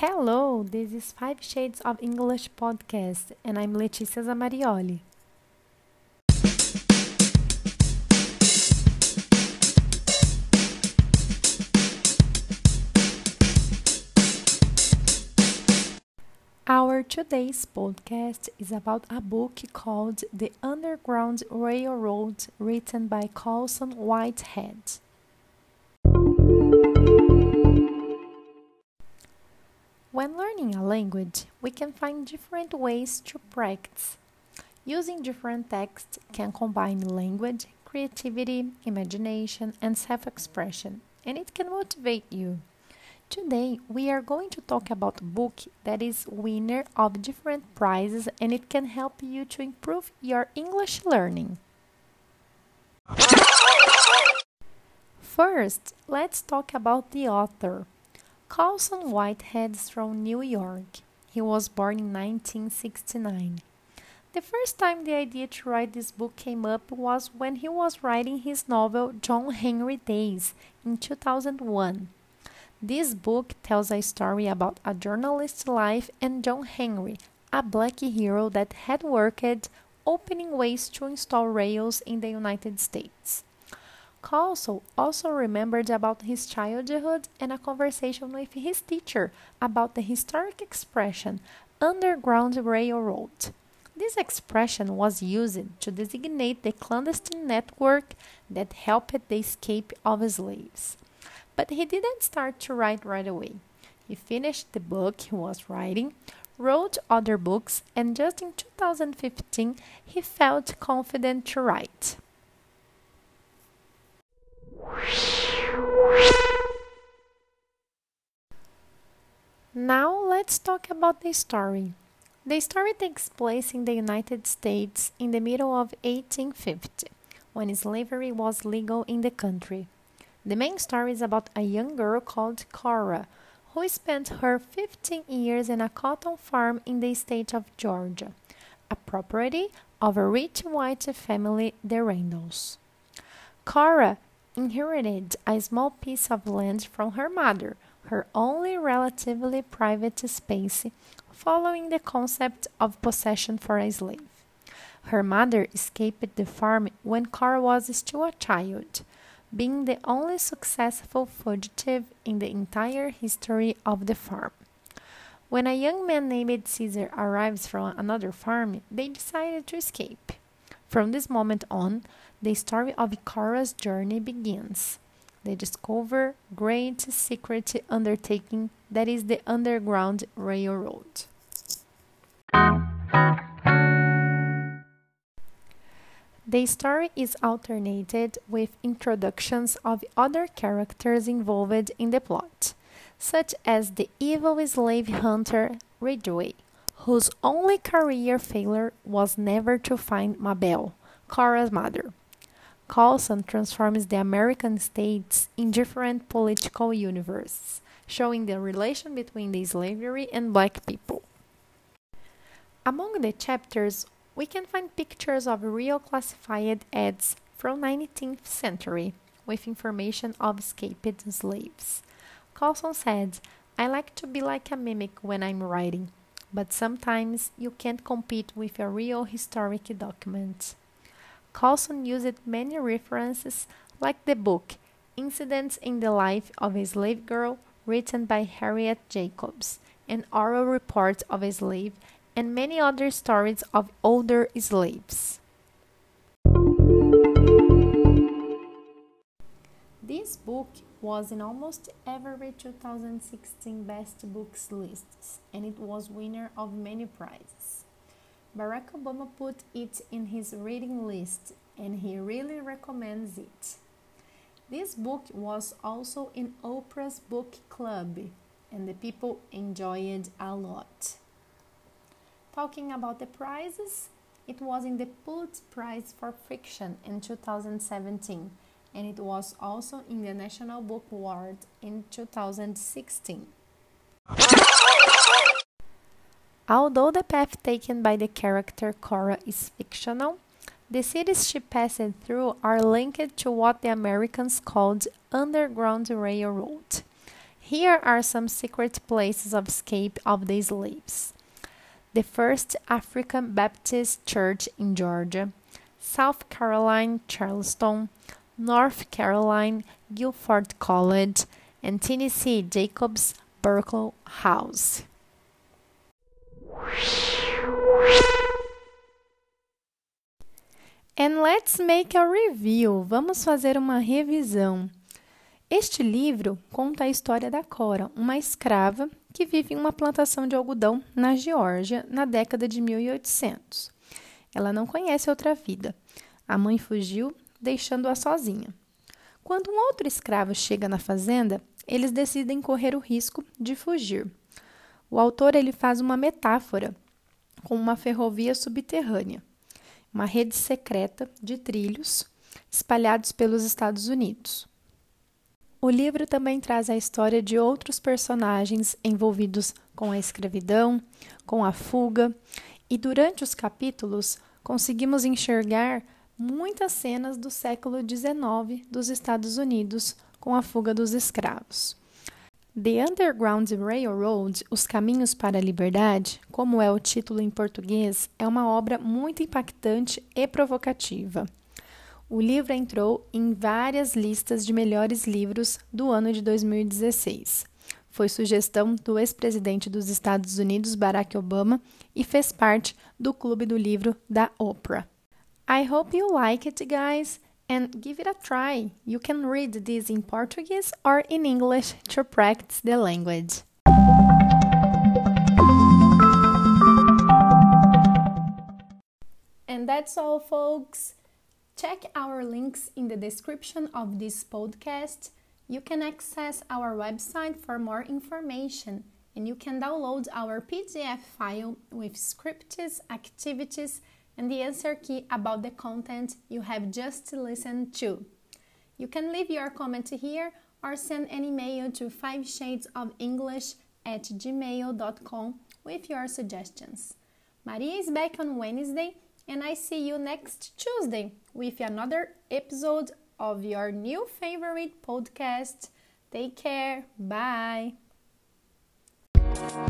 Hello, this is Five Shades of English podcast, and I'm Letícia Zamarioli. Our today's podcast is about a book called The Underground Railroad, written by Colson Whitehead. Language, we can find different ways to practice. Using different texts can combine language, creativity, imagination, and self expression, and it can motivate you. Today, we are going to talk about a book that is winner of different prizes and it can help you to improve your English learning. First, let's talk about the author. Colson Whitehead is from New York. He was born in 1969. The first time the idea to write this book came up was when he was writing his novel John Henry Days in 2001. This book tells a story about a journalist's life and John Henry, a black hero that had worked opening ways to install rails in the United States. Colson also remembered about his childhood and a conversation with his teacher about the historic expression Underground Railroad. This expression was used to designate the clandestine network that helped the escape of slaves. But he didn't start to write right away. He finished the book he was writing, wrote other books, and just in 2015 he felt confident to write. Let's talk about the story. The story takes place in the United States in the middle of 1850, when slavery was legal in the country. The main story is about a young girl called Cora, who spent her 15 years in a cotton farm in the state of Georgia, a property of a rich white family, the Randalls. Cora inherited a small piece of land from her mother, her only relatively private space, following the concept of possession for a slave. Her mother escaped the farm when Cora was still a child being the only successful fugitive in the entire history of the farm. When a young man named Caesar arrives from another farm, they decided to escape. From this moment on, the story of Cora's journey begins. They discover great secret undertaking that is the Underground Railroad. The story is alternated with introductions of other characters involved in the plot, such as the evil slave hunter Ridgeway, whose only career failure was never to find Mabel, Cora's mother. Colson transforms the American states in different political universes, showing the relation between the slavery and black people. Among the chapters, we can find pictures of real classified ads from 19th century with information of escaped slaves. Colson said, I like to be like a mimic when I'm writing, but sometimes you can't compete with a real historic document. Colson used many references like the book Incidents in the Life of a Slave Girl written by Harriet Jacobs, an oral report of a slave and many other stories of older slaves. This book was in almost every 2016 best books lists and it was winner of many prizes. Barack Obama put it in his reading list and he really recommends it. This book was also in Oprah's book club and the people enjoyed a lot. Talking about the prizes, it was in the Pulitzer Prize for Fiction in 2017 and it was also in the National Book Award in 2016. Although the path taken by the character Cora is fictional, the cities she passed through are linked to what the Americans called Underground Railroad. Here are some secret places of escape of the slaves. The First African Baptist Church in Georgia, South Carolina Charleston, North Carolina Guilford College, and Tennessee Jacobs Burkle House. And let's make a review. Vamos fazer uma revisão. Este livro conta a história da Cora, uma escrava que vive em uma plantação de algodão na Geórgia na década de 1800. Ela não conhece outra vida. A mãe fugiu, deixando-a sozinha. Quando um outro escravo chega na fazenda, eles decidem correr o risco de fugir. O autor ele faz uma metáfora com uma ferrovia subterrânea uma rede secreta de trilhos espalhados pelos Estados Unidos. O livro também traz a história de outros personagens envolvidos com a escravidão, com a fuga, e durante os capítulos conseguimos enxergar muitas cenas do século XIX dos Estados Unidos com a fuga dos escravos. The Underground Railroad, Os Caminhos para a Liberdade, como é o título em português, é uma obra muito impactante e provocativa. O livro entrou em várias listas de melhores livros do ano de 2016. Foi sugestão do ex-presidente dos Estados Unidos, Barack Obama, e fez parte do Clube do Livro da Oprah. I hope you like it, guys and give it a try. You can read this in Portuguese or in English to practice the language. And that's all, folks. Check our links in the description of this podcast. You can access our website for more information and you can download our PDF file with scripts, activities, and the answer key about the content you have just listened to. You can leave your comment here or send an email to 5 shades of English at gmail.com with your suggestions. Maria is back on Wednesday and I see you next Tuesday with another episode of your new favorite podcast. Take care. Bye. Thank you.